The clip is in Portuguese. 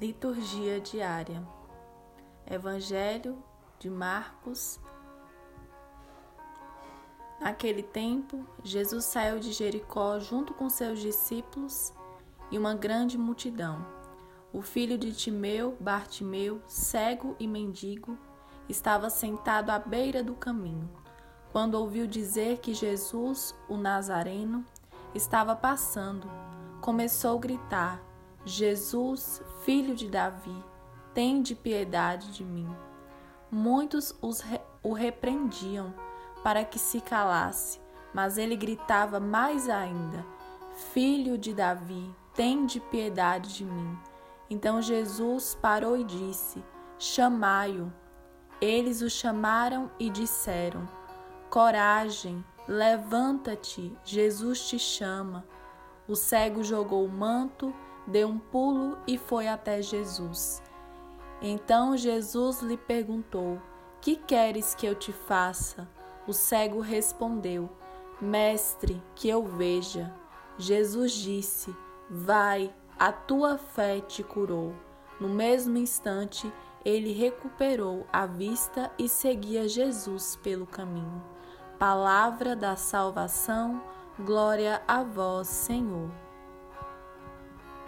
Liturgia diária. Evangelho de Marcos. Naquele tempo, Jesus saiu de Jericó junto com seus discípulos e uma grande multidão. O filho de Timeu, Bartimeu, cego e mendigo, estava sentado à beira do caminho. Quando ouviu dizer que Jesus, o Nazareno, estava passando, começou a gritar: Jesus, filho de Davi, tende piedade de mim. Muitos os re o repreendiam para que se calasse, mas ele gritava mais ainda: Filho de Davi, tende piedade de mim. Então Jesus parou e disse: Chamai-o. Eles o chamaram e disseram: Coragem, levanta-te, Jesus te chama. O cego jogou o manto deu um pulo e foi até Jesus. Então Jesus lhe perguntou: Que queres que eu te faça? O cego respondeu: Mestre, que eu veja. Jesus disse: Vai, a tua fé te curou. No mesmo instante, ele recuperou a vista e seguia Jesus pelo caminho. Palavra da salvação, glória a vós, Senhor.